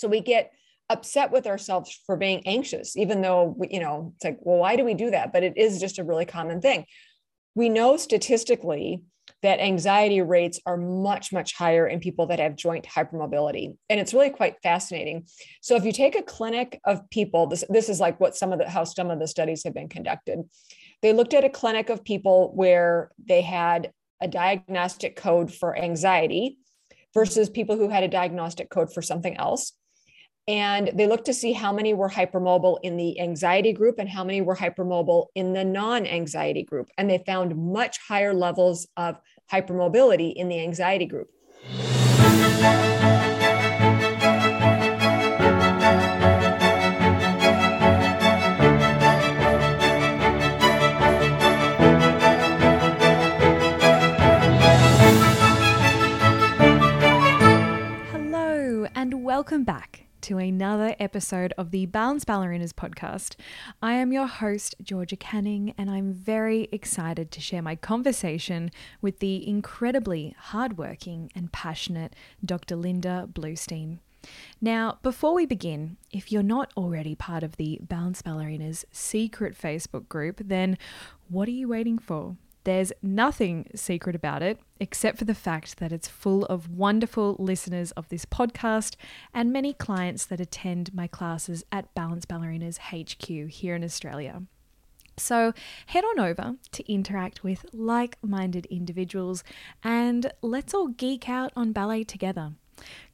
So we get upset with ourselves for being anxious, even though, we, you know, it's like, well, why do we do that? But it is just a really common thing. We know statistically that anxiety rates are much, much higher in people that have joint hypermobility. And it's really quite fascinating. So if you take a clinic of people, this, this is like what some of the how some of the studies have been conducted. They looked at a clinic of people where they had a diagnostic code for anxiety versus people who had a diagnostic code for something else and they looked to see how many were hypermobile in the anxiety group and how many were hypermobile in the non-anxiety group. And they found much higher levels of hypermobility in the anxiety group. Hello, and welcome back to another episode of the Balance Ballerinas podcast. I am your host, Georgia Canning, and I'm very excited to share my conversation with the incredibly hardworking and passionate Dr. Linda Bluestein. Now, before we begin, if you're not already part of the Balance Ballerinas secret Facebook group, then what are you waiting for? There's nothing secret about it, except for the fact that it's full of wonderful listeners of this podcast and many clients that attend my classes at Balance Ballerinas HQ here in Australia. So head on over to interact with like minded individuals and let's all geek out on ballet together.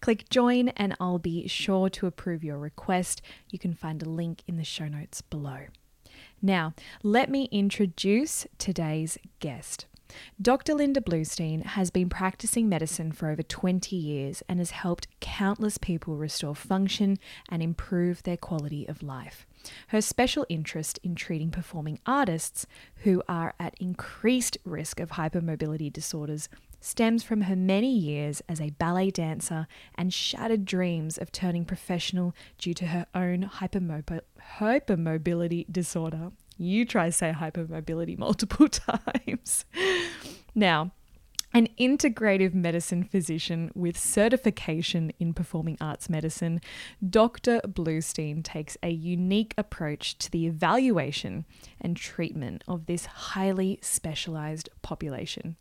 Click join and I'll be sure to approve your request. You can find a link in the show notes below. Now, let me introduce today's guest. Dr. Linda Bluestein has been practicing medicine for over 20 years and has helped countless people restore function and improve their quality of life. Her special interest in treating performing artists who are at increased risk of hypermobility disorders stems from her many years as a ballet dancer and shattered dreams of turning professional due to her own hypermobility disorder. You try to say hypermobility multiple times. now, an integrative medicine physician with certification in performing arts medicine, Dr. Bluestein takes a unique approach to the evaluation and treatment of this highly specialized population.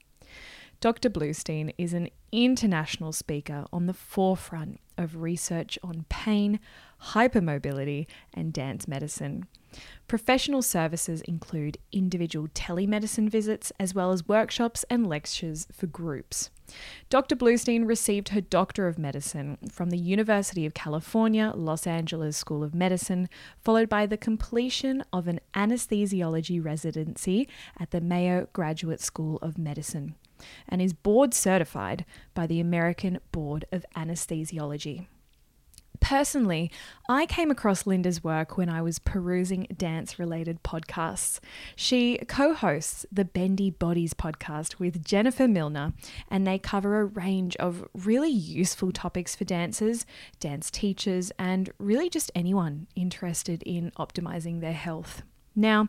Dr. Bluestein is an international speaker on the forefront of research on pain, hypermobility, and dance medicine. Professional services include individual telemedicine visits as well as workshops and lectures for groups. Dr. Bluestein received her Doctor of Medicine from the University of California, Los Angeles School of Medicine, followed by the completion of an anesthesiology residency at the Mayo Graduate School of Medicine and is board certified by the American Board of Anesthesiology. Personally, I came across Linda's work when I was perusing dance related podcasts. She co hosts the Bendy Bodies podcast with Jennifer Milner, and they cover a range of really useful topics for dancers, dance teachers, and really just anyone interested in optimizing their health. Now,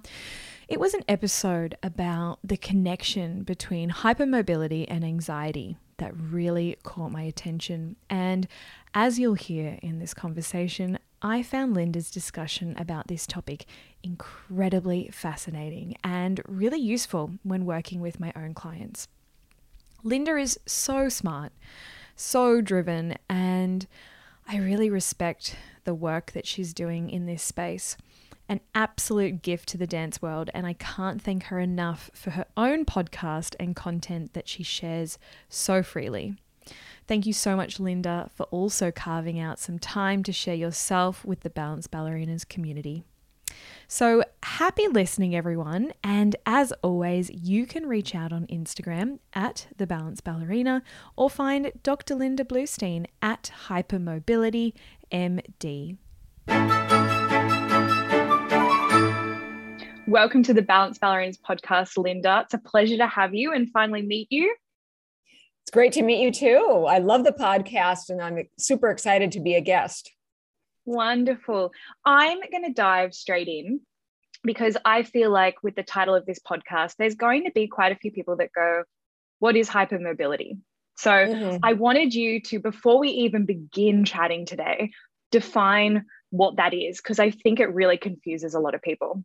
it was an episode about the connection between hypermobility and anxiety that really caught my attention. And as you'll hear in this conversation, I found Linda's discussion about this topic incredibly fascinating and really useful when working with my own clients. Linda is so smart, so driven, and I really respect the work that she's doing in this space an absolute gift to the dance world, and I can't thank her enough for her own podcast and content that she shares so freely. Thank you so much, Linda, for also carving out some time to share yourself with the Balance Ballerinas community. So, happy listening, everyone. And as always, you can reach out on Instagram at The Balance Ballerina or find Dr. Linda Bluestein at Hypermobility MD. Welcome to the Balance Ballerinas podcast, Linda. It's a pleasure to have you and finally meet you. It's great to meet you too. I love the podcast and I'm super excited to be a guest. Wonderful. I'm going to dive straight in because I feel like with the title of this podcast, there's going to be quite a few people that go, What is hypermobility? So mm-hmm. I wanted you to, before we even begin chatting today, define what that is because I think it really confuses a lot of people.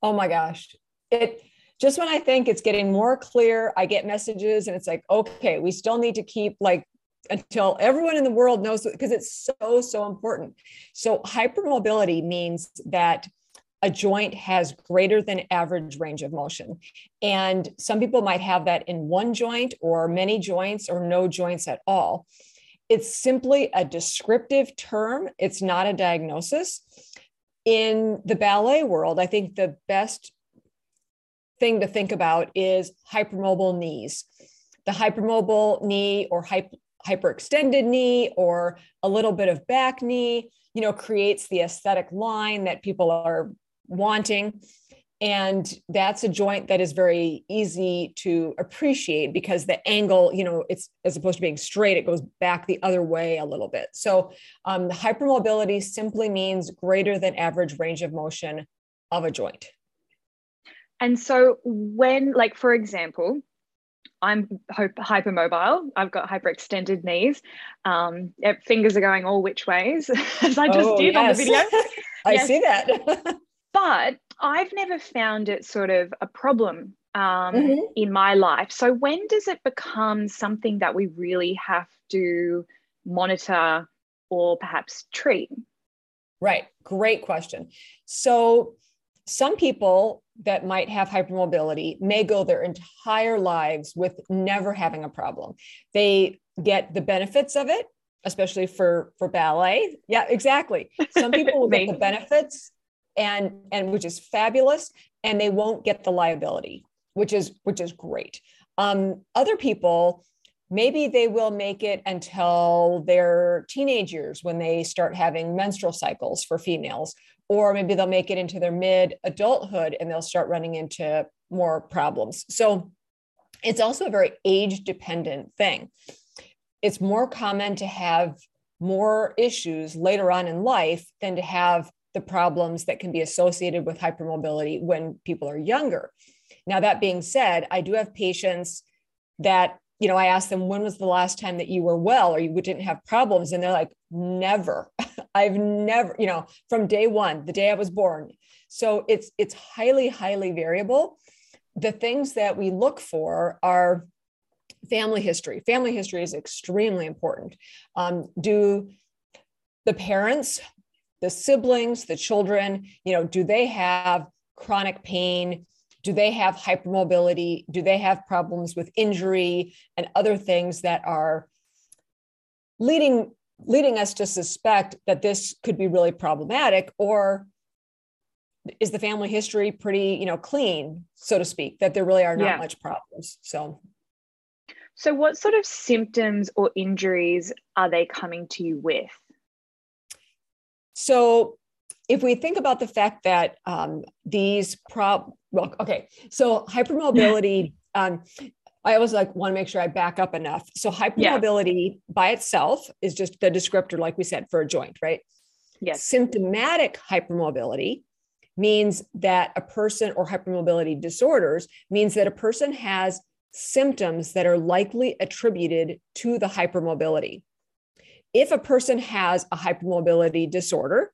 Oh my gosh. It just when I think it's getting more clear, I get messages and it's like, okay, we still need to keep like until everyone in the world knows because it's so, so important. So, hypermobility means that a joint has greater than average range of motion. And some people might have that in one joint or many joints or no joints at all. It's simply a descriptive term, it's not a diagnosis. In the ballet world, I think the best thing to think about is hypermobile knees. The hypermobile knee or hyper, hyperextended knee or a little bit of back knee, you know, creates the aesthetic line that people are wanting. And that's a joint that is very easy to appreciate because the angle, you know, it's as opposed to being straight, it goes back the other way a little bit. So um, hypermobility simply means greater than average range of motion of a joint. And so when, like, for example, I'm hypermobile. I've got hyperextended knees. Um, fingers are going all which ways, as I just oh, did yes. on the video. I yes. see that. but I've never found it sort of a problem um, mm-hmm. in my life. So when does it become something that we really have to monitor or perhaps treat? Right. Great question. So some people that might have hypermobility may go their entire lives with never having a problem. They get the benefits of it, especially for for ballet. Yeah, exactly. Some people will get the benefits and and which is fabulous and they won't get the liability, which is which is great. Um, other people maybe they will make it until they're teenagers when they start having menstrual cycles for females or maybe they'll make it into their mid adulthood and they'll start running into more problems. So it's also a very age dependent thing. It's more common to have more issues later on in life than to have the problems that can be associated with hypermobility when people are younger. Now, that being said, I do have patients that you know, I ask them, when was the last time that you were well or you didn't have problems? And they're like, never. I've never, you know, from day one, the day I was born. So it's it's highly, highly variable. The things that we look for are family history. Family history is extremely important. Um, do the parents, the siblings, the children, you know, do they have chronic pain? do they have hypermobility do they have problems with injury and other things that are leading leading us to suspect that this could be really problematic or is the family history pretty you know clean so to speak that there really are not yeah. much problems so so what sort of symptoms or injuries are they coming to you with so if we think about the fact that um, these prob well, okay, so hypermobility. um, I always like want to make sure I back up enough. So hypermobility yeah. by itself is just the descriptor, like we said, for a joint, right? Yes. Symptomatic hypermobility means that a person or hypermobility disorders means that a person has symptoms that are likely attributed to the hypermobility. If a person has a hypermobility disorder,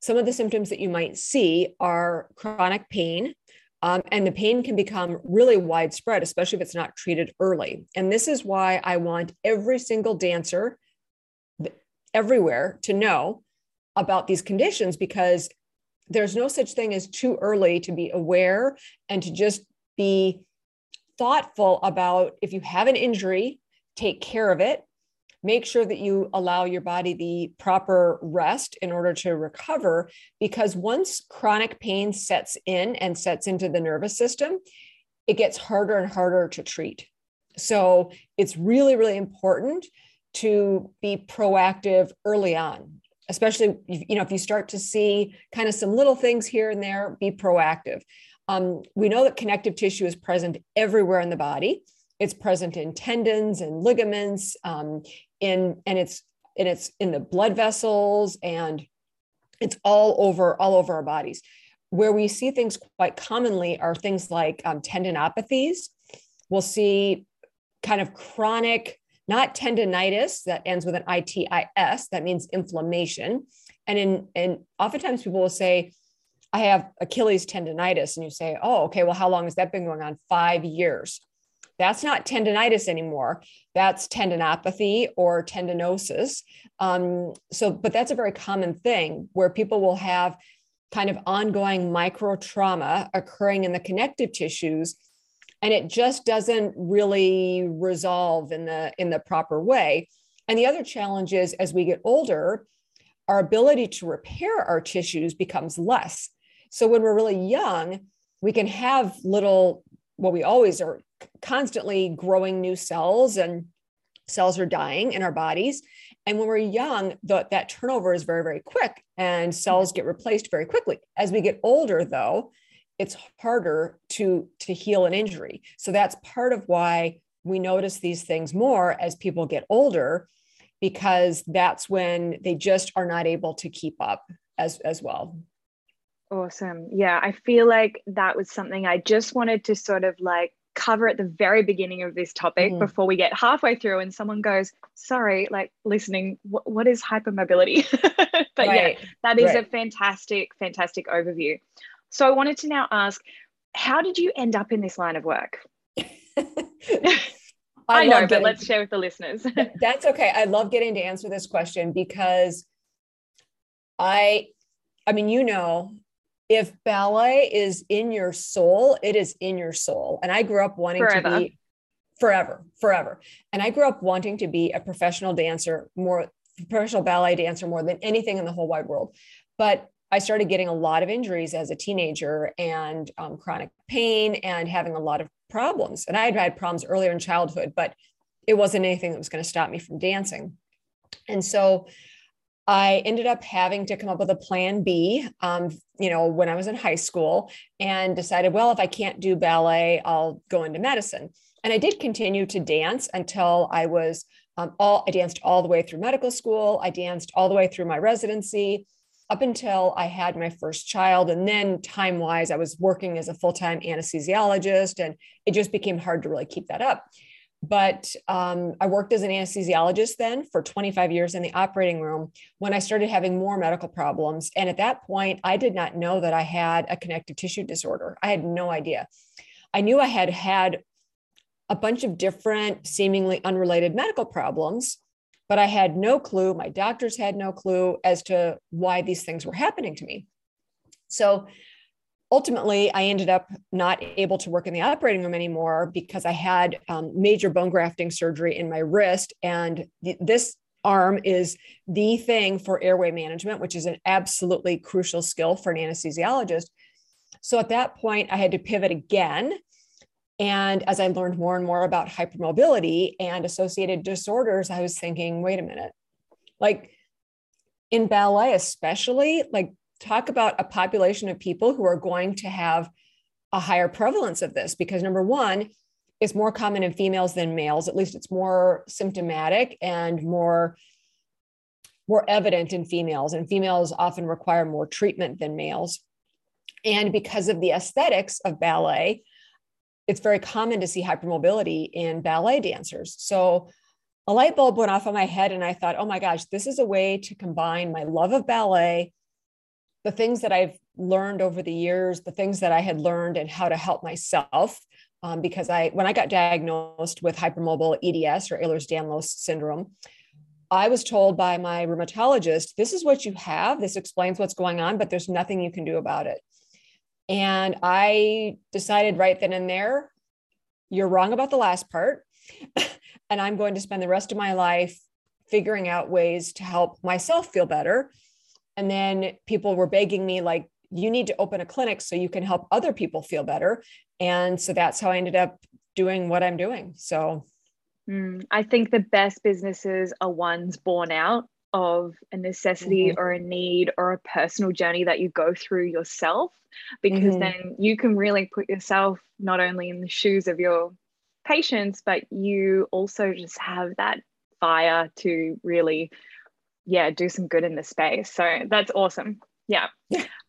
some of the symptoms that you might see are chronic pain, um, and the pain can become really widespread, especially if it's not treated early. And this is why I want every single dancer everywhere to know about these conditions because there's no such thing as too early to be aware and to just be thoughtful about if you have an injury, take care of it make sure that you allow your body the proper rest in order to recover. Because once chronic pain sets in and sets into the nervous system, it gets harder and harder to treat. So it's really, really important to be proactive early on especially you know if you start to see kind of some little things here and there be proactive um, we know that connective tissue is present everywhere in the body it's present in tendons and ligaments um, in and it's and it's in the blood vessels and it's all over all over our bodies. Where we see things quite commonly are things like um, tendinopathies. We'll see kind of chronic not tendonitis that ends with an itis that means inflammation. And in and oftentimes people will say i have achilles tendonitis and you say oh okay well how long has that been going on? 5 years that's not tendonitis anymore. That's tendinopathy or tendinosis. Um, so but that's a very common thing where people will have kind of ongoing micro trauma occurring in the connective tissues and it just doesn't really resolve in the in the proper way. And the other challenge is as we get older our ability to repair our tissues becomes less. So when we're really young we can have little well we always are constantly growing new cells and cells are dying in our bodies. And when we're young the, that turnover is very very quick and cells get replaced very quickly. As we get older though it's harder to to heal an injury. So that's part of why we notice these things more as people get older because that's when they just are not able to keep up as as well awesome yeah i feel like that was something i just wanted to sort of like cover at the very beginning of this topic mm. before we get halfway through and someone goes sorry like listening what, what is hypermobility but right. yeah that is right. a fantastic fantastic overview so I wanted to now ask, how did you end up in this line of work? I, I know, but let's share with the listeners. that's okay. I love getting to answer this question because I, I mean, you know, if ballet is in your soul, it is in your soul. And I grew up wanting forever. to be forever, forever. And I grew up wanting to be a professional dancer, more professional ballet dancer more than anything in the whole wide world. But I started getting a lot of injuries as a teenager and um, chronic pain and having a lot of problems. And I had had problems earlier in childhood, but it wasn't anything that was going to stop me from dancing. And so I ended up having to come up with a plan B, um, you know, when I was in high school and decided, well, if I can't do ballet, I'll go into medicine. And I did continue to dance until I was um, all, I danced all the way through medical school. I danced all the way through my residency up until I had my first child. And then time wise, I was working as a full time anesthesiologist, and it just became hard to really keep that up. But um, I worked as an anesthesiologist then for 25 years in the operating room when I started having more medical problems. And at that point, I did not know that I had a connective tissue disorder. I had no idea. I knew I had had a bunch of different, seemingly unrelated medical problems but I had no clue. My doctors had no clue as to why these things were happening to me. So ultimately, I ended up not able to work in the operating room anymore because I had um, major bone grafting surgery in my wrist. And th- this arm is the thing for airway management, which is an absolutely crucial skill for an anesthesiologist. So at that point, I had to pivot again and as I learned more and more about hypermobility and associated disorders, I was thinking, wait a minute, like in ballet, especially, like talk about a population of people who are going to have a higher prevalence of this because number one, it's more common in females than males. At least it's more symptomatic and more more evident in females and females often require more treatment than males and because of the aesthetics of ballet it's very common to see hypermobility in ballet dancers. So a light bulb went off on my head, and I thought, oh my gosh, this is a way to combine my love of ballet, the things that I've learned over the years, the things that I had learned, and how to help myself. Um, because I, when I got diagnosed with hypermobile EDS or Ehlers-Danlos syndrome, I was told by my rheumatologist, this is what you have. This explains what's going on, but there's nothing you can do about it. And I decided right then and there, you're wrong about the last part. and I'm going to spend the rest of my life figuring out ways to help myself feel better. And then people were begging me, like, you need to open a clinic so you can help other people feel better. And so that's how I ended up doing what I'm doing. So mm, I think the best businesses are ones born out of a necessity mm-hmm. or a need or a personal journey that you go through yourself because mm-hmm. then you can really put yourself not only in the shoes of your patients but you also just have that fire to really yeah do some good in the space so that's awesome yeah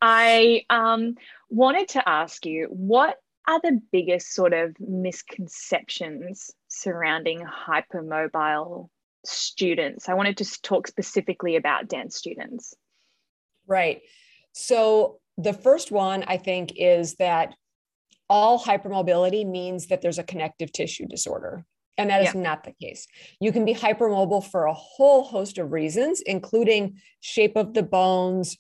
i um wanted to ask you what are the biggest sort of misconceptions surrounding hypermobile students. I wanted to talk specifically about dance students. Right. So the first one I think is that all hypermobility means that there's a connective tissue disorder. And that is yeah. not the case. You can be hypermobile for a whole host of reasons, including shape of the bones.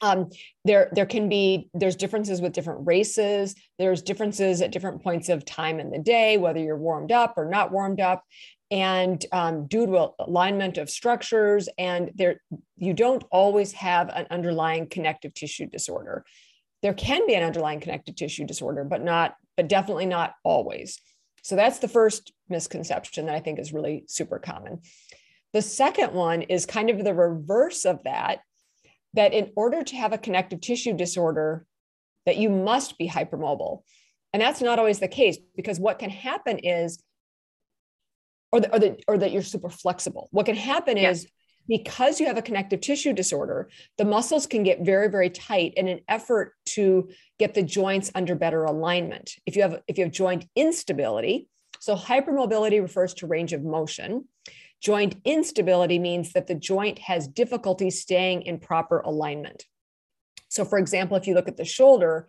Um, there, there can be there's differences with different races. There's differences at different points of time in the day, whether you're warmed up or not warmed up, and um, due to alignment of structures. And there, you don't always have an underlying connective tissue disorder. There can be an underlying connective tissue disorder, but not, but definitely not always. So that's the first misconception that I think is really super common. The second one is kind of the reverse of that, that in order to have a connective tissue disorder, that you must be hypermobile. And that's not always the case because what can happen is, or, the, or, the, or that you're super flexible. What can happen yeah. is because you have a connective tissue disorder, the muscles can get very, very tight in an effort to get the joints under better alignment. If you have if you have joint instability, so hypermobility refers to range of motion. Joint instability means that the joint has difficulty staying in proper alignment. So for example, if you look at the shoulder,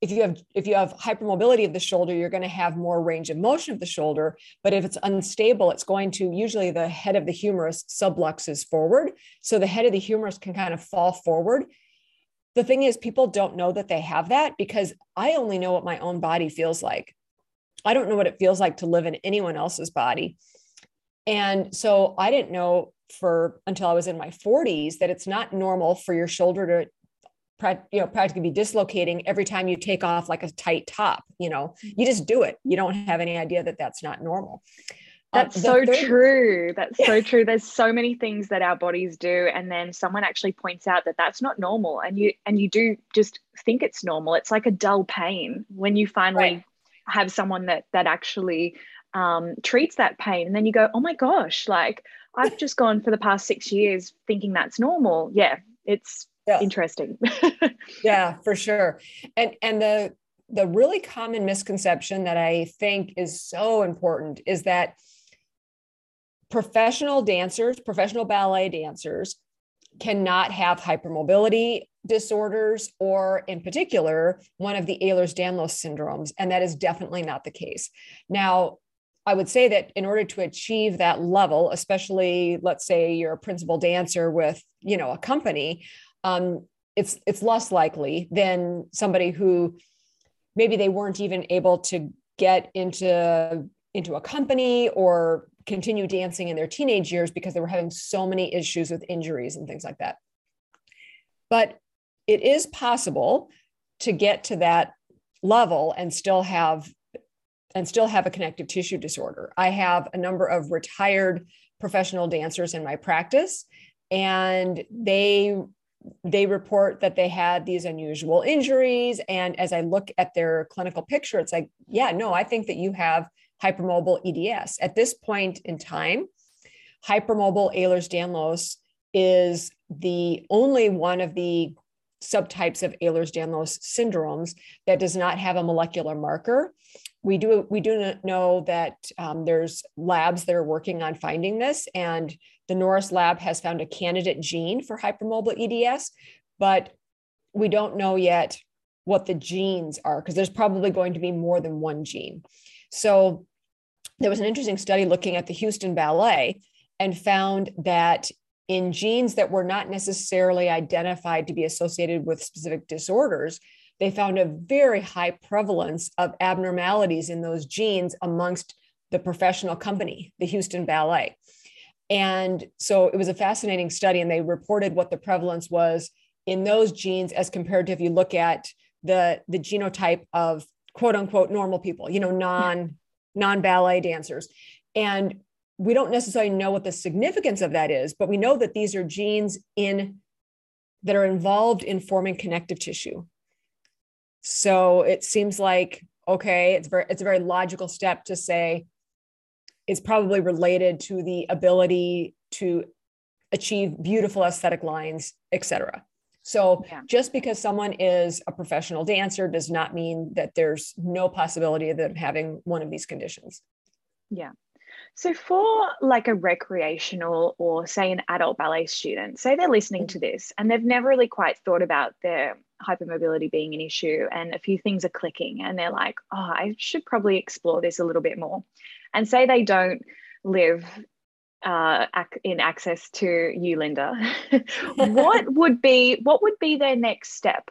if you have if you have hypermobility of the shoulder you're going to have more range of motion of the shoulder. But if it's unstable it's going to usually the head of the humerus subluxes forward. So the head of the humerus can kind of fall forward. The thing is people don't know that they have that because i only know what my own body feels like. I don't know what it feels like to live in anyone else's body. And so i didn't know for until i was in my 40s that it's not normal for your shoulder to you know practically be dislocating every time you take off like a tight top you know? You just do it. You don't have any idea that that's not normal. Uh, that's uh, so third- true. That's so true. There's so many things that our bodies do and then someone actually points out that that's not normal and you and you do just think it's normal. It's like a dull pain when you finally right. have someone that that actually um, treats that pain and then you go oh my gosh like i've just gone for the past six years thinking that's normal. Yeah it's yeah. interesting. yeah, for sure. And and the the really common misconception that I think is so important is that professional dancers, professional ballet dancers cannot have hypermobility disorders or in particular one of the Ehlers-Danlos syndromes and that is definitely not the case. Now, I would say that in order to achieve that level, especially let's say you're a principal dancer with, you know, a company, um, it's it's less likely than somebody who maybe they weren't even able to get into into a company or continue dancing in their teenage years because they were having so many issues with injuries and things like that. But it is possible to get to that level and still have and still have a connective tissue disorder. I have a number of retired professional dancers in my practice and they they report that they had these unusual injuries. And as I look at their clinical picture, it's like, yeah, no, I think that you have hypermobile EDS. At this point in time, hypermobile Ehlers Danlos is the only one of the subtypes of Ehlers-Danlos syndromes that does not have a molecular marker. We do we do know that um, there's labs that are working on finding this, and the Norris lab has found a candidate gene for hypermobile EDS, but we don't know yet what the genes are because there's probably going to be more than one gene. So there was an interesting study looking at the Houston Ballet and found that in genes that were not necessarily identified to be associated with specific disorders, they found a very high prevalence of abnormalities in those genes amongst the professional company, the Houston Ballet. And so it was a fascinating study, and they reported what the prevalence was in those genes as compared to if you look at the, the genotype of quote unquote normal people, you know, non non ballet dancers. And we don't necessarily know what the significance of that is, but we know that these are genes in that are involved in forming connective tissue. So it seems like okay, it's very it's a very logical step to say it's probably related to the ability to achieve beautiful aesthetic lines, etc. So yeah. just because someone is a professional dancer does not mean that there's no possibility of them having one of these conditions. Yeah. So, for like a recreational or say an adult ballet student, say they're listening to this and they've never really quite thought about their hypermobility being an issue and a few things are clicking and they're like, oh, I should probably explore this a little bit more. And say they don't live uh, in access to you, Linda, what would be what would be their next step?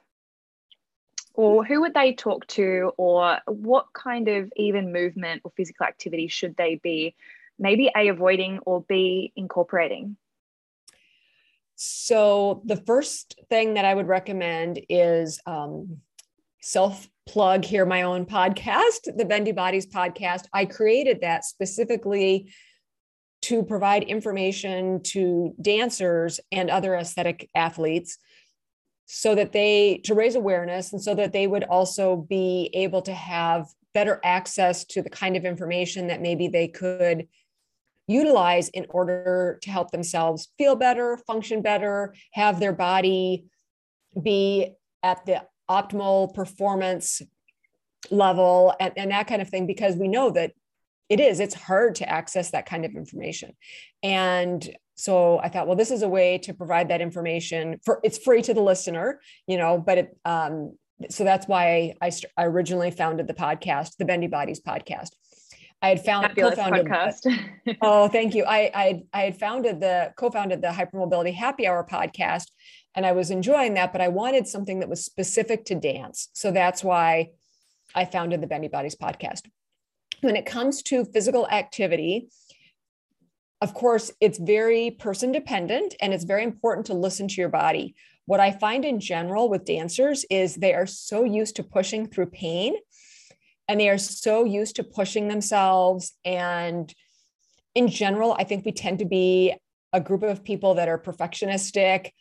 Or who would they talk to, or what kind of even movement or physical activity should they be maybe A, avoiding or B, incorporating? So, the first thing that I would recommend is um, self plug here my own podcast, the Bendy Bodies podcast. I created that specifically to provide information to dancers and other aesthetic athletes so that they to raise awareness and so that they would also be able to have better access to the kind of information that maybe they could utilize in order to help themselves feel better function better have their body be at the optimal performance level and, and that kind of thing because we know that it is it's hard to access that kind of information. And so i thought well this is a way to provide that information for it's free to the listener you know but it um so that's why I, I originally founded the podcast the bendy bodies podcast I had found co-founded podcast. oh, thank you. I, I I had founded the co-founded the Hypermobility Happy Hour podcast, and I was enjoying that. But I wanted something that was specific to dance, so that's why I founded the Bendy Bodies podcast when it comes to physical activity, of course, it's very person dependent and it's very important to listen to your body. What I find in general with dancers is they are so used to pushing through pain and they are so used to pushing themselves. And in general, I think we tend to be a group of people that are perfectionistic.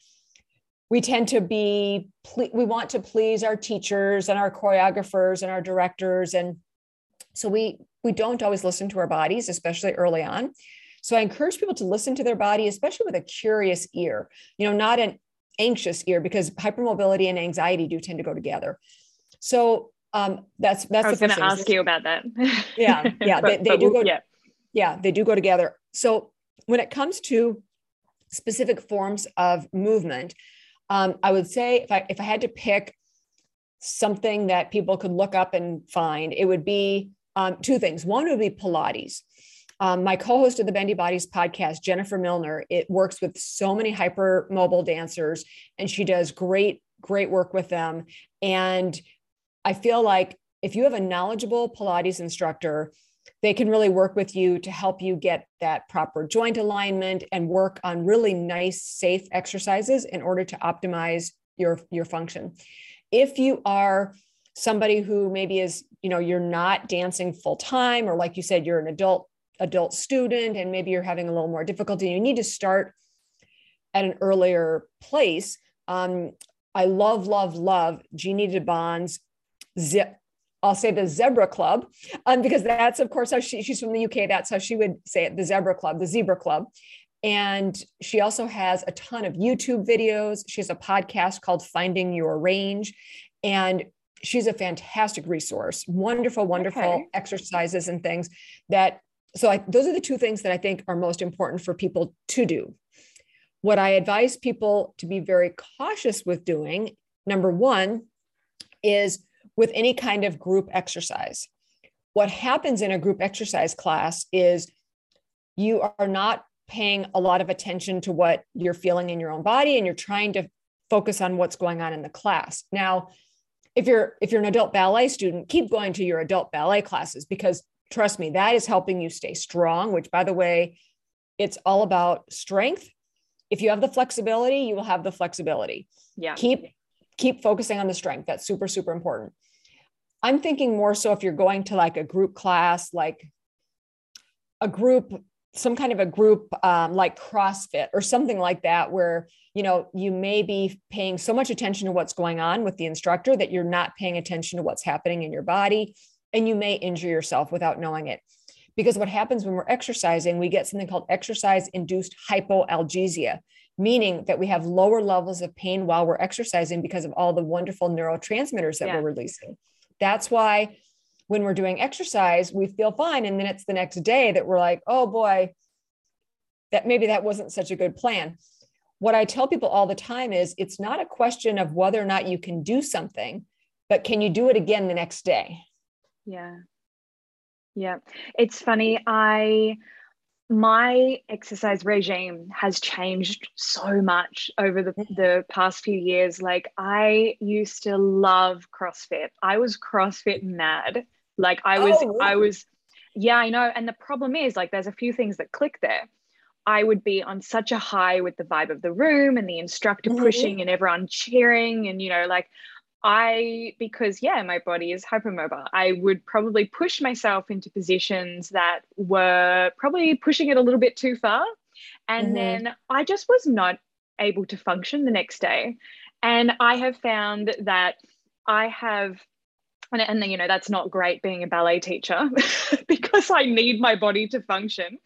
We tend to be, we want to please our teachers and our choreographers and our directors. And so we we don't always listen to our bodies, especially early on. So I encourage people to listen to their body, especially with a curious ear, you know, not an anxious ear, because hypermobility and anxiety do tend to go together. So um, that's that's. I was going to ask you about that. yeah, yeah, but, they, they do go. Yeah. yeah, they do go together. So when it comes to specific forms of movement, um, I would say if I if I had to pick something that people could look up and find, it would be um, two things. One would be Pilates. Um, my co-host of the Bendy Bodies podcast, Jennifer Milner, it works with so many hypermobile dancers, and she does great, great work with them. And I feel like if you have a knowledgeable Pilates instructor, they can really work with you to help you get that proper joint alignment and work on really nice, safe exercises in order to optimize your, your function. If you are somebody who maybe is you know you're not dancing full time or like you said you're an adult adult student and maybe you're having a little more difficulty you need to start at an earlier place um, i love love love Jeannie Di Bon's zip I'll say the Zebra Club, um, because that's of course how she, she's from the UK. That's how she would say it, the Zebra Club, the Zebra Club. And she also has a ton of YouTube videos. She has a podcast called Finding Your Range. And she's a fantastic resource wonderful wonderful okay. exercises and things that so I, those are the two things that i think are most important for people to do. What i advise people to be very cautious with doing number one is with any kind of group exercise. What happens in a group exercise class is you are not paying a lot of attention to what you're feeling in your own body and you're trying to focus on what's going on in the class. Now if you're if you're an adult ballet student keep going to your adult ballet classes because trust me that is helping you stay strong which by the way it's all about strength. If you have the flexibility you will have the flexibility. Yeah. Keep keep focusing on the strength. That's super super important. I'm thinking more so if you're going to like a group class like a group some kind of a group um, like CrossFit or something like that, where you know you may be paying so much attention to what's going on with the instructor that you're not paying attention to what's happening in your body, and you may injure yourself without knowing it. Because what happens when we're exercising, we get something called exercise-induced hypoalgesia, meaning that we have lower levels of pain while we're exercising because of all the wonderful neurotransmitters that yeah. we're releasing. That's why when we're doing exercise, we feel fine. And then it's the next day that we're like, oh boy, that maybe that wasn't such a good plan. What I tell people all the time is it's not a question of whether or not you can do something, but can you do it again the next day? Yeah. Yeah. It's funny. I, my exercise regime has changed so much over the, mm. the past few years. Like, I used to love CrossFit. I was CrossFit mad. Like, I was, oh, I was, yeah, I know. And the problem is, like, there's a few things that click there. I would be on such a high with the vibe of the room and the instructor mm-hmm. pushing and everyone cheering. And, you know, like, I, because yeah, my body is hypermobile, I would probably push myself into positions that were probably pushing it a little bit too far. And mm-hmm. then I just was not able to function the next day. And I have found that I have and, and then you know that's not great being a ballet teacher because i need my body to function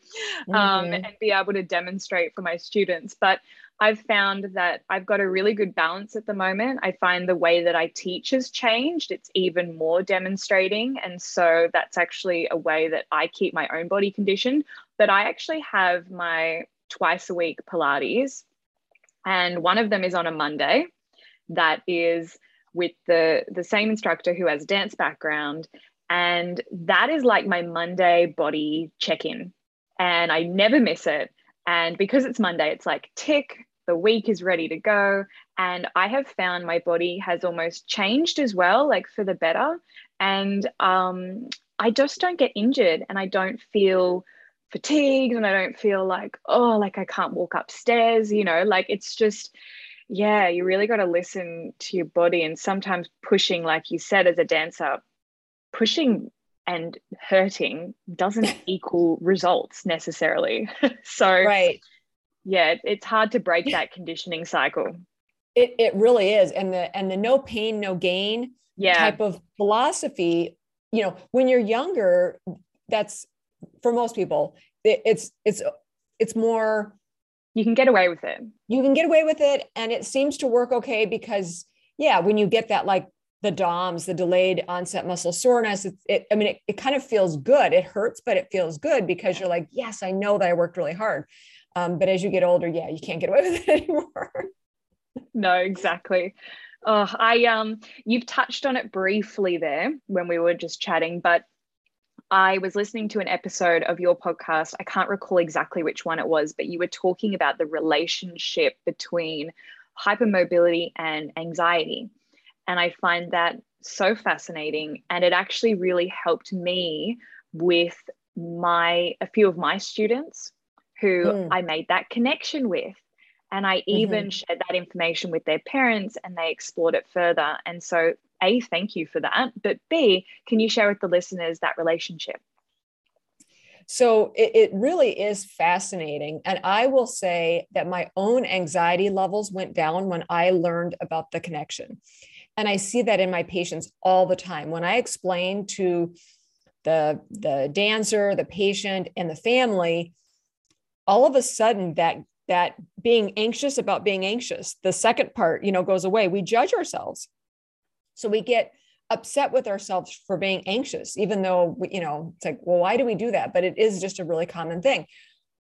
um, mm-hmm. and be able to demonstrate for my students but I've found that I've got a really good balance at the moment. I find the way that I teach has changed. It's even more demonstrating. And so that's actually a way that I keep my own body conditioned. But I actually have my twice a week Pilates, and one of them is on a Monday. That is with the, the same instructor who has dance background. And that is like my Monday body check in. And I never miss it. And because it's Monday, it's like tick, the week is ready to go. And I have found my body has almost changed as well, like for the better. And um, I just don't get injured and I don't feel fatigued and I don't feel like, oh, like I can't walk upstairs, you know, like it's just, yeah, you really got to listen to your body. And sometimes pushing, like you said, as a dancer, pushing and hurting doesn't equal results necessarily. so, right. yeah it's hard to break that conditioning cycle. It, it really is. And the and the no pain no gain yeah. type of philosophy you know when you're younger that's for most people it, it's it's it's more you can get away with it. You can get away with it and it seems to work okay because yeah when you get that like the DOMS, the delayed onset muscle soreness. It, it I mean, it, it kind of feels good. It hurts, but it feels good because you're like, yes, I know that I worked really hard. Um, but as you get older, yeah, you can't get away with it anymore. no, exactly. Oh, I um, you've touched on it briefly there when we were just chatting, but I was listening to an episode of your podcast. I can't recall exactly which one it was, but you were talking about the relationship between hypermobility and anxiety. And I find that so fascinating. And it actually really helped me with my a few of my students who mm. I made that connection with. And I even mm-hmm. shared that information with their parents and they explored it further. And so, A, thank you for that. But B, can you share with the listeners that relationship? So it, it, really is fascinating. And I will say that my own anxiety levels went down when I learned about the connection. And I see that in my patients all the time. When I explain to the, the dancer, the patient, and the family all of a sudden that that being anxious about being anxious the second part you know goes away. We judge ourselves. So we get upset with ourselves for being anxious even though we, you know it's like well why do we do that? But it is just a really common thing.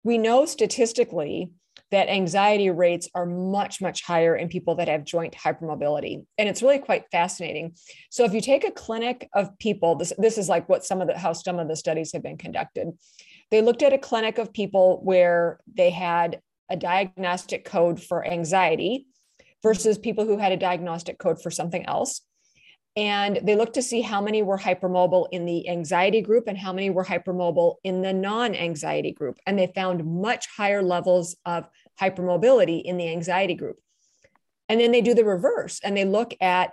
We know statistically that anxiety rates are much much higher in people that have joint hypermobility. And it's really quite fascinating. So if you take a clinic of people this, this is like what some of the how some of the studies have been conducted. They looked at a clinic of people where they had a diagnostic code for anxiety versus people who had a diagnostic code for something else. And they looked to see how many were hypermobile in the anxiety group and how many were hypermobile in the non anxiety group. And they found much higher levels of hypermobility in the anxiety group. And then they do the reverse and they look at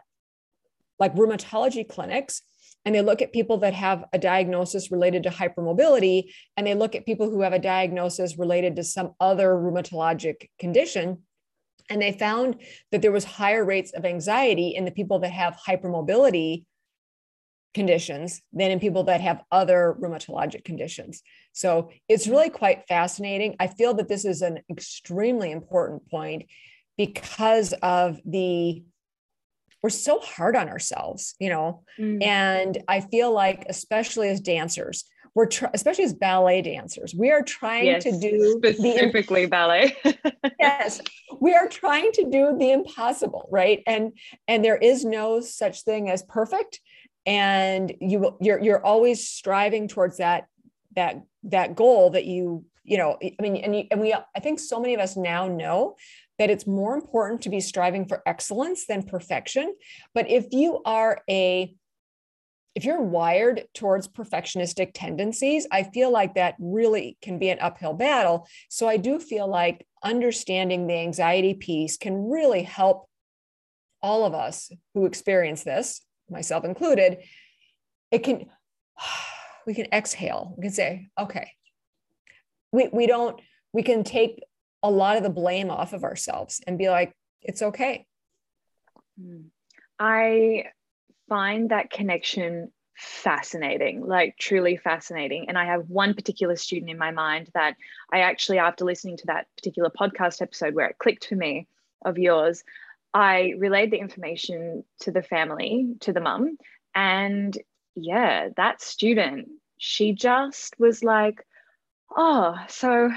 like rheumatology clinics and they look at people that have a diagnosis related to hypermobility and they look at people who have a diagnosis related to some other rheumatologic condition and they found that there was higher rates of anxiety in the people that have hypermobility conditions than in people that have other rheumatologic conditions. So it's really quite fascinating. I feel that this is an extremely important point because of the we're so hard on ourselves, you know. Mm. And I feel like, especially as dancers, we're tr- especially as ballet dancers, we are trying yes, to do specifically the, ballet. yes, we are trying to do the impossible, right? And and there is no such thing as perfect, and you you're you're always striving towards that that that goal that you you know i mean and, you, and we i think so many of us now know that it's more important to be striving for excellence than perfection but if you are a if you're wired towards perfectionistic tendencies i feel like that really can be an uphill battle. So i do feel like understanding the anxiety piece can really help all of us who experience this myself included it can we can exhale. We can say okay. We, we don't we can take a lot of the blame off of ourselves and be like it's okay. Hmm. i find that connection fascinating like truly fascinating and i have one particular student in my mind that i actually after listening to that particular podcast episode where it clicked for me of yours i relayed the information to the family to the mum and yeah that student she just was like oh, so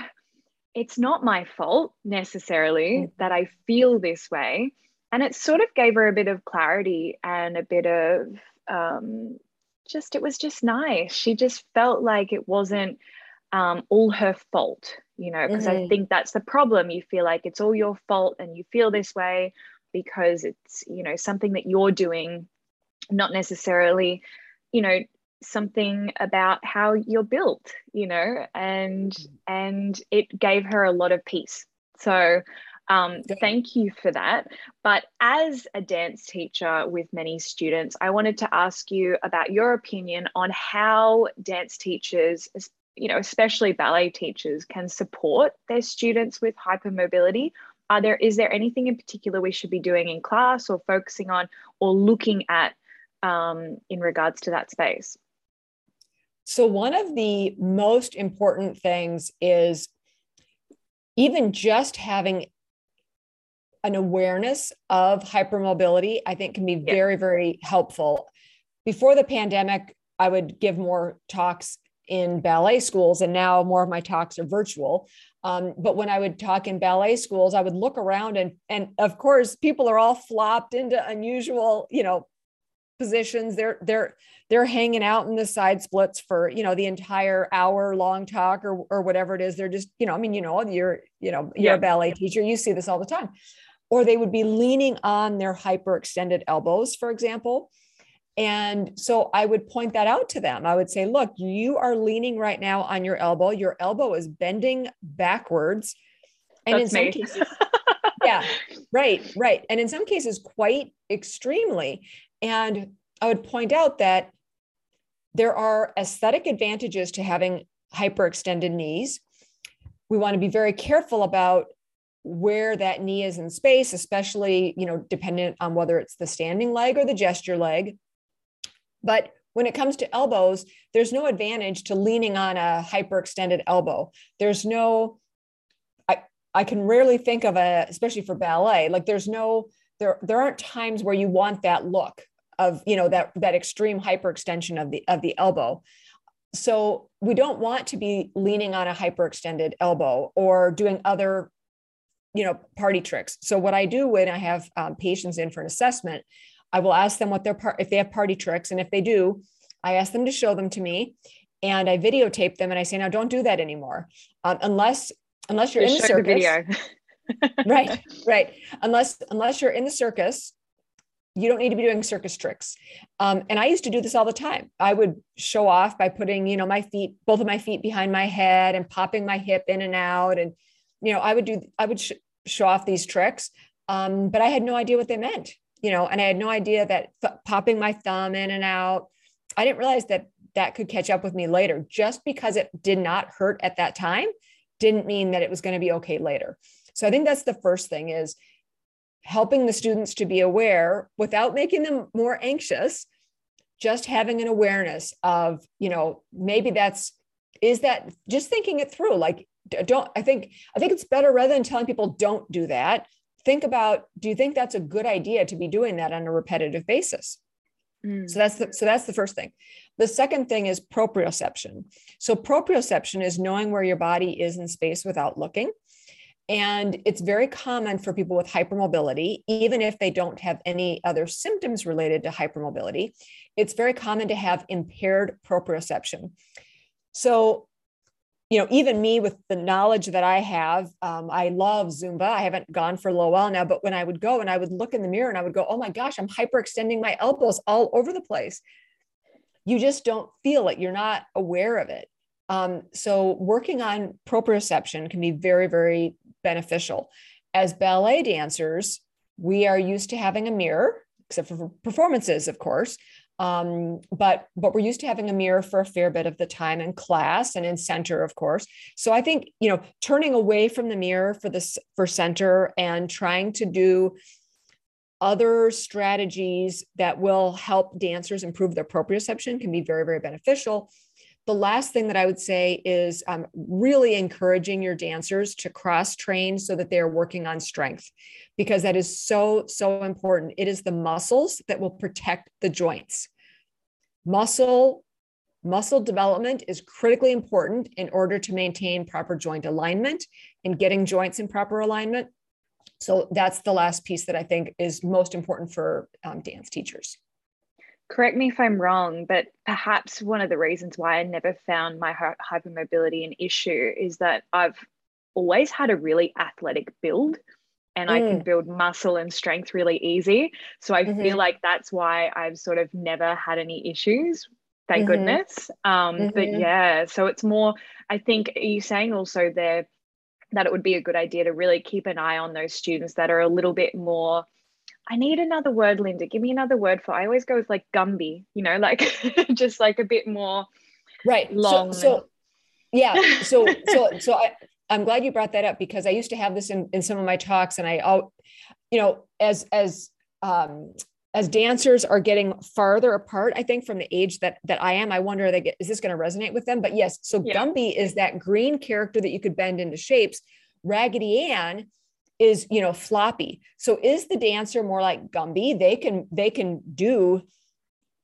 it's not my fault necessarily mm. that I feel this way. And it sort of gave her a bit of clarity and a bit of um, just, it was just nice. She just felt like it wasn't um, all her fault, you know, because mm-hmm. I think that's the problem. You feel like it's all your fault and you feel this way because it's, you know, something that you're doing, not necessarily, you know, something about how you're built you know and mm. and it gave her a lot of peace so um, thank you for that. But as a dance teacher with many students, I wanted to ask you about your opinion on how dance teachers, you know, especially ballet teachers, can support their students with hypermobility. Are there is there anything in particular we should be doing in class or focusing on or looking at um, in regards to that space? So, one of the most important things is even just having an awareness of hypermobility, I think can be very, very helpful. Before the pandemic, I would give more talks in ballet schools, and now more of my talks are virtual. Um, but when I would talk in ballet schools, I would look around, and and of course, people are all flopped into unusual, you know, positions. They're they're they're hanging out in the side splits for you know the entire hour long talk or or whatever it is. They're just you know I mean you know you're you know you're yeah. a ballet teacher. You see this all the time. Or they would be leaning on their hyperextended elbows, for example. And so I would point that out to them. I would say, look, you are leaning right now on your elbow. Your elbow is bending backwards. And That's in some me. cases, yeah, right, right. And in some cases, quite extremely. And I would point out that there are aesthetic advantages to having hyperextended knees. We want to be very careful about where that knee is in space, especially, you know, dependent on whether it's the standing leg or the gesture leg. But when it comes to elbows, there's no advantage to leaning on a hyperextended elbow. There's no, I, I can rarely think of a, especially for ballet, like there's no, there, there aren't times where you want that look of you know that that extreme hyperextension of the of the elbow so we don't want to be leaning on a hyperextended elbow or doing other you know party tricks so what i do when i have um, patients in for an assessment i will ask them what their part if they have party tricks and if they do i ask them to show them to me and i videotape them and i say now don't do that anymore um, unless unless you're Just in the circus the video. right right unless unless you're in the circus you don't need to be doing circus tricks. Um, and I used to do this all the time. I would show off by putting, you know, my feet, both of my feet behind my head and popping my hip in and out. And, you know, I would do, I would sh- show off these tricks. Um, but I had no idea what they meant, you know, and I had no idea that th- popping my thumb in and out, I didn't realize that that could catch up with me later. Just because it did not hurt at that time didn't mean that it was going to be okay later. So I think that's the first thing is helping the students to be aware without making them more anxious just having an awareness of you know maybe that's is that just thinking it through like don't i think i think it's better rather than telling people don't do that think about do you think that's a good idea to be doing that on a repetitive basis? Mm. So that's the so that's the first thing. The second thing is proprioception. So proprioception is knowing where your body is in space without looking. And it's very common for people with hypermobility, even if they don't have any other symptoms related to hypermobility, it's very common to have impaired proprioception. So, you know, even me with the knowledge that I have, um, I love Zumba. I haven't gone for a little while now, but when I would go and I would look in the mirror and I would go, oh my gosh, I'm hyperextending my elbows all over the place. You just don't feel it. You're not aware of it. Um, so working on proprioception can be very, very beneficial. As ballet dancers, we are used to having a mirror, except for performances, of course. Um, but but we're used to having a mirror for a fair bit of the time in class and in center, of course. So I think you know turning away from the mirror for this for center and trying to do other strategies that will help dancers improve their proprioception can be very very beneficial the last thing that I would say is um, really encouraging your dancers to cross train so that they're working on strength because that is so, so important. It is the muscles that will protect the joints. Muscle muscle development is critically important in order to maintain proper joint alignment and getting joints in proper alignment. So that's the last piece that I think is most important for um, dance teachers correct me if I'm wrong, but perhaps one of the reasons why I never found my hypermobility an issue is that I've always had a really athletic build and mm. I can mm. build muscle and strength really easy. So I mm-hmm. feel like that's why I've sort of never had any issues. Thank mm-hmm. goodness. Um, mm-hmm. But yeah, so it's more, I think, are you saying also there that it would be a good idea to really keep an eye on those students that are a little bit more I need another word, Linda. Give me another word for. I always go with like Gumby, you know, like just like a bit more right long. So, so yeah, so so so I I'm glad you brought that up because I used to have this in in some of my talks, and I all, you know, as as um as dancers are getting farther apart, I think from the age that that I am, I wonder they get, is this going to resonate with them? But yes, so yeah. Gumby is that green character that you could bend into shapes. Raggedy Ann is you know floppy. So is the dancer more like gumby? They can they can do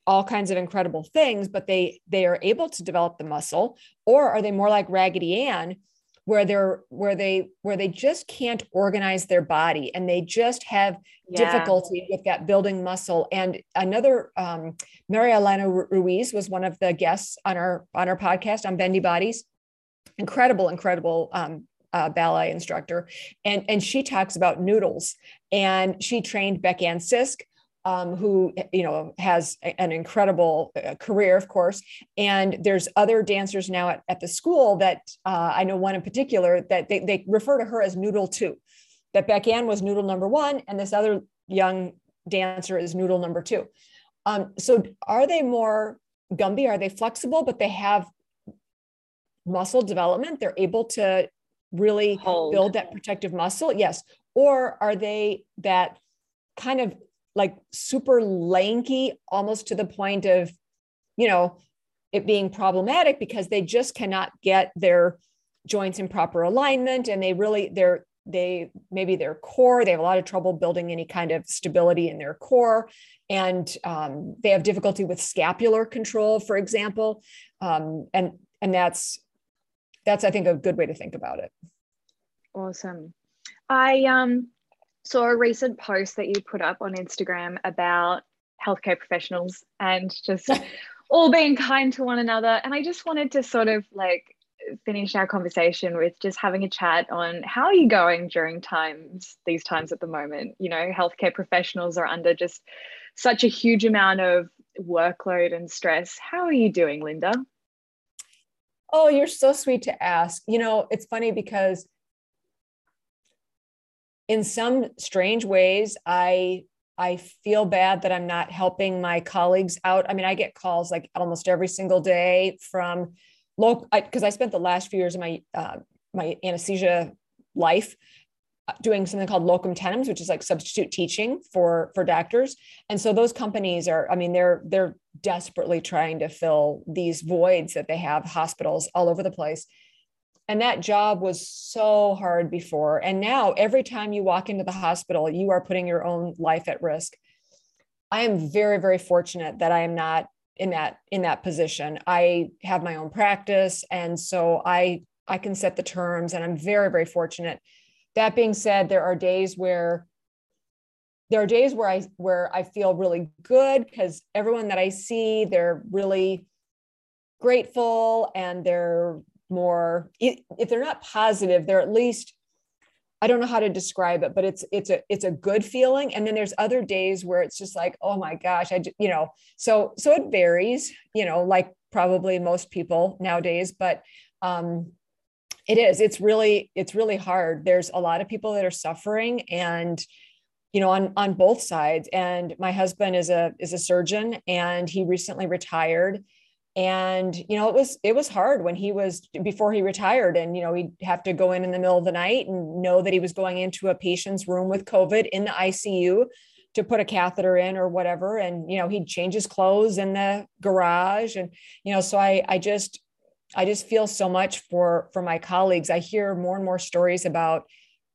all kinds of incredible things but they they are able to develop the muscle. Or are they more like raggedy ann where they're where they where they just can't organize their body and they just have yeah. difficulty with that building muscle. And another um, maria elena ruiz was one of the guests on our on our podcast on bendy bodies. Incredible incredible um, uh, ballet instructor, and and she talks about noodles, and she trained Beckanne Sisk. Um, who you know has an incredible uh, career, of course. And there's other dancers now at, at the school that uh, I know one in particular that they, they refer to her as Noodle Two. That Beckanne was Noodle number one, and this other young dancer is Noodle number two. Um, so are they more Gumby? Are they flexible, but they have muscle development? They're able to really Hold. build that protective muscle? Yes. Or are they that kind of like super lanky, almost to the point of, you know, it being problematic because they just cannot get their joints in proper alignment and they really, they're, they maybe their core, they have a lot of trouble building any kind of stability in their core. And um, they have difficulty with scapular control, for example. Um, and, and that's that's I think a good way to think about it. Awesome. I um, saw a recent post that you put up on Instagram about healthcare professionals and just all being kind to one another. And I just wanted to sort of like finish our conversation with just having a chat on how are you going during times these times at the moment you know healthcare professionals are under just such a huge amount of workload and stress how are you doing linda Oh, you're so sweet to ask. You know, it's funny because in some strange ways, I I feel bad that I'm not helping my colleagues out. I mean, I get calls like almost every single day from local because I, I, spent the last few years of my uh, my anesthesia life doing something called locum tenens which is like substitute teaching for for doctors. And so those companies are i mean they're they're desperately trying to fill these voids that they have hospitals all over the place. And that job was so hard before. And now every time you walk into the hospital you are putting your own life at risk. I am very very fortunate that i am not in that in that position. I have my own practice. And so i i can set the terms and i'm very very fortunate that being said there are days where there are days where i where i feel really good because everyone that i see they're really grateful and they're more if they're not positive they're at least I don't know how to describe it, but it's it's a it's a good feeling. And then there's other days where it's just like, oh my gosh, I you know, so so it varies, you know, like probably most people nowadays, but um it is. It's really it's really hard. There's a lot of people that are suffering and you know on on both sides. And my husband is a is a surgeon and he recently retired. And you know it was it was hard when he was before he retired and you know he'd have to go in in the middle of the night and know that he was going into a patient's room with covid in the icu to put a catheter in or whatever. And you know he'd change his clothes in the garage and you know so i i just i just feel so much for for my colleagues. I hear more and more stories about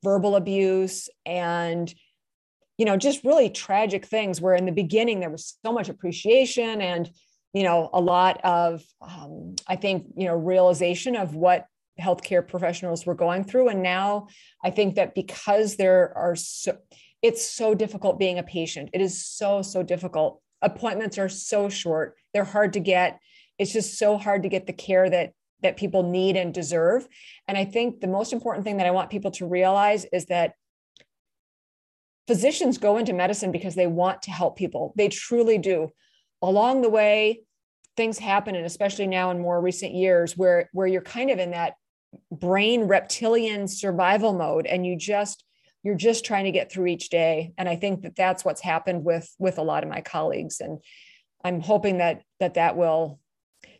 verbal abuse and you know just really tragic things where in the beginning there was so much appreciation and you know a lot of um, i think you know realization of what healthcare professionals were going through. And now i think that because there are so it's so difficult being a patient. It is so so difficult. Appointments are so short. They're hard to get it's just so hard to get the care that that people need and deserve. And i think the most important thing that i want people to realize is that physicians go into medicine because they want to help people. They truly do. Along the way things happen and especially now in more recent years where where you're kind of in that brain reptilian survival mode and you just you're just trying to get through each day. And i think that that's what's happened with with a lot of my colleagues and i'm hoping that that that will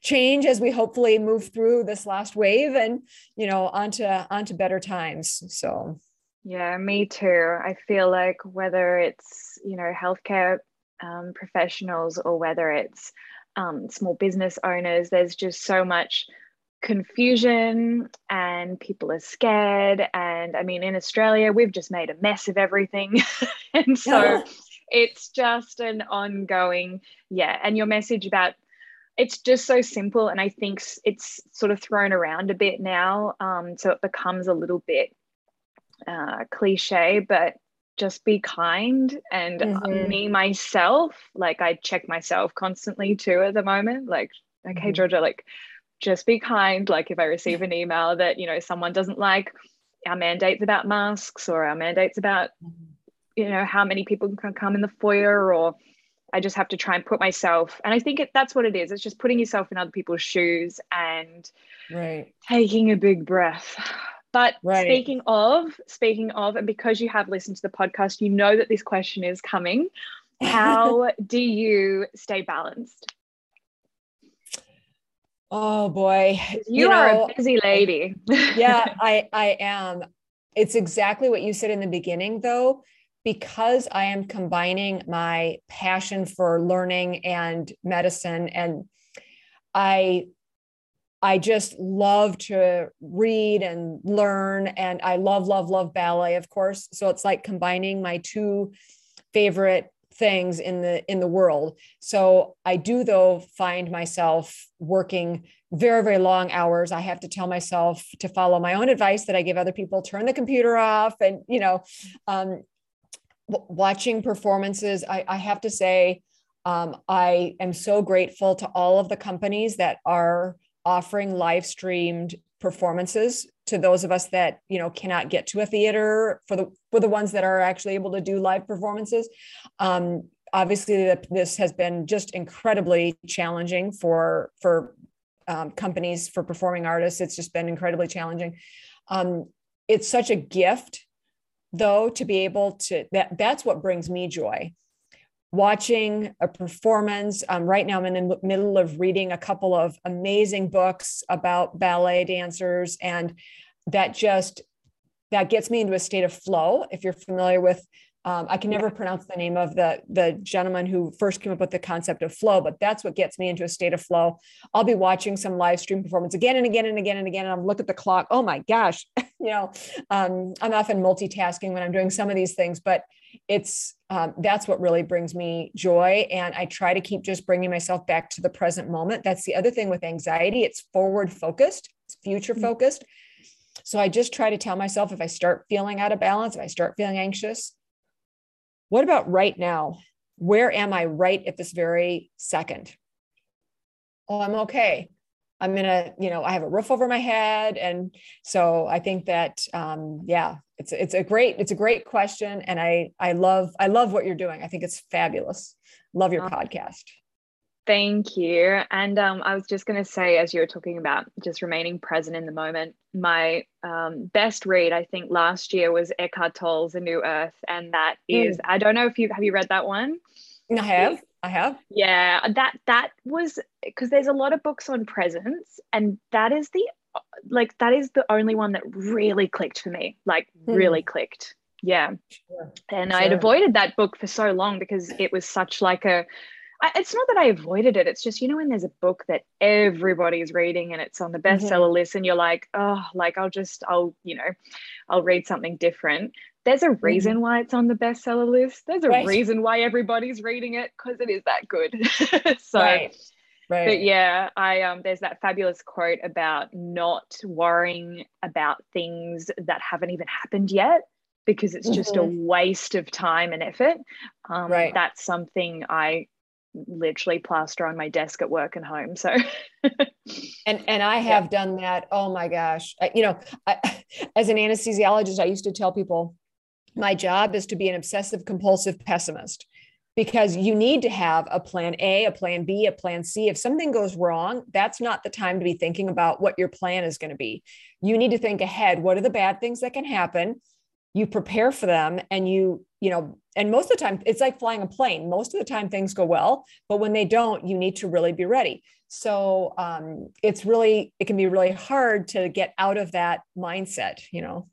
change as we hopefully move through this last wave and you know onto onto better times so yeah me too i feel like whether it's you know healthcare um, professionals or whether it's um, small business owners. There's just so much confusion and people are scared. And I mean, in Australia, we've just made a mess of everything. and so yeah. it's just an ongoing, yeah. And your message about it's just so simple. And I think it's sort of thrown around a bit now. Um, so it becomes a little bit uh, cliche, but just be kind and mm-hmm. me myself like i check myself constantly too at the moment like okay mm-hmm. georgia like just be kind like if i receive an email that you know someone doesn't like our mandates about masks or our mandates about mm-hmm. you know how many people can come in the foyer or i just have to try and put myself and i think it, that's what it is it's just putting yourself in other people's shoes and right taking a big breath but right. speaking of, speaking of, and because you have listened to the podcast, you know that this question is coming. How do you stay balanced? Oh boy. You, you are know, a busy lady. yeah, I I am. It's exactly what you said in the beginning though because I am combining my passion for learning and medicine and I I just love to read and learn. And I love, love, love ballet, of course. So it's like combining my two favorite things in the in the world so i do though find myself working very very long hours i have to tell myself to follow my own advice that i give other people turn the computer off and you know um, watching performances I, I have to say um, i am so grateful to all of the companies that are offering live streamed performances to those of us that you know cannot get to a theater for the for the ones that are actually able to do live performances. Um, obviously this has been just incredibly challenging for for um, companies for performing artists. It's just been incredibly challenging. Um, it's such a gift though to be able to that that's what brings me joy watching a performance. Um, right now, I'm in the middle of reading a couple of amazing books about ballet dancers, and that just that gets me into a state of flow. If you're familiar with um, I can never pronounce the name of the the gentleman who first came up with the concept of flow, but that's what gets me into a state of flow. I'll be watching some live stream performance again and again and again and again, and I'm look at the clock. Oh my gosh, you know, um, I'm often multitasking when I'm doing some of these things, but it's um, that's what really brings me joy, and I try to keep just bringing myself back to the present moment. That's the other thing with anxiety; it's forward focused, it's future mm. focused. So I just try to tell myself if I start feeling out of balance, if I start feeling anxious, what about right now? Where am I right at this very second? Oh, I'm okay. I'm in a, you know, I have a roof over my head. And so I think that, um, yeah, it's, it's a great, it's a great question. And I, I love, I love what you're doing. I think it's fabulous. Love your podcast. Thank you. And um, I was just going to say, as you were talking about just remaining present in the moment, my um, best read, I think, last year was Eckhart Tolle's A New Earth. And that mm. is, I don't know if you have you read that one? I have. I have. Yeah, that that was because there's a lot of books on presence, and that is the like that is the only one that really clicked for me. Like mm. really clicked. Yeah. Sure. And sure. I had avoided that book for so long because it was such like a I, it's not that I avoided it. It's just, you know, when there's a book that everybody's reading and it's on the bestseller mm-hmm. list and you're like, oh, like I'll just, I'll, you know, I'll read something different. There's a mm-hmm. reason mm-hmm. why it's on the bestseller list. There's a right. reason why everybody's reading it because it is that good. so, right. Right. But yeah, I um there's that fabulous quote about not worrying about things that haven't even happened yet because it's just mm-hmm. a waste of time and effort. Um, right. That's something I literally plaster on my desk at work and home so and and i have yeah. done that oh my gosh I, you know I, as an anesthesiologist i used to tell people my job is to be an obsessive compulsive pessimist because you need to have a plan A, a plan B, a plan C. If something goes wrong, that's not the time to be thinking about what your plan is going to be. You need to think ahead. What are the bad things that can happen? You prepare for them and you, you know, and most of the time it's like flying a plane. Most of the time things go well but when they don't you need to really be ready. So um, it's really it can be really hard to get out of that mindset you know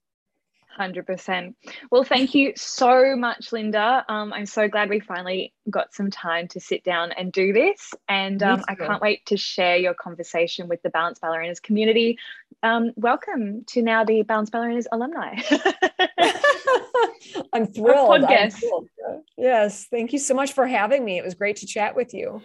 100% well thank you so much linda um, i'm so glad we finally got some time to sit down and do this and um, i can't wait to share your conversation with the balance ballerinas community um, welcome to now the balance ballerinas alumni I'm thrilled. I'm thrilled. Yes. Thank you so much for having me. It was great to chat with you.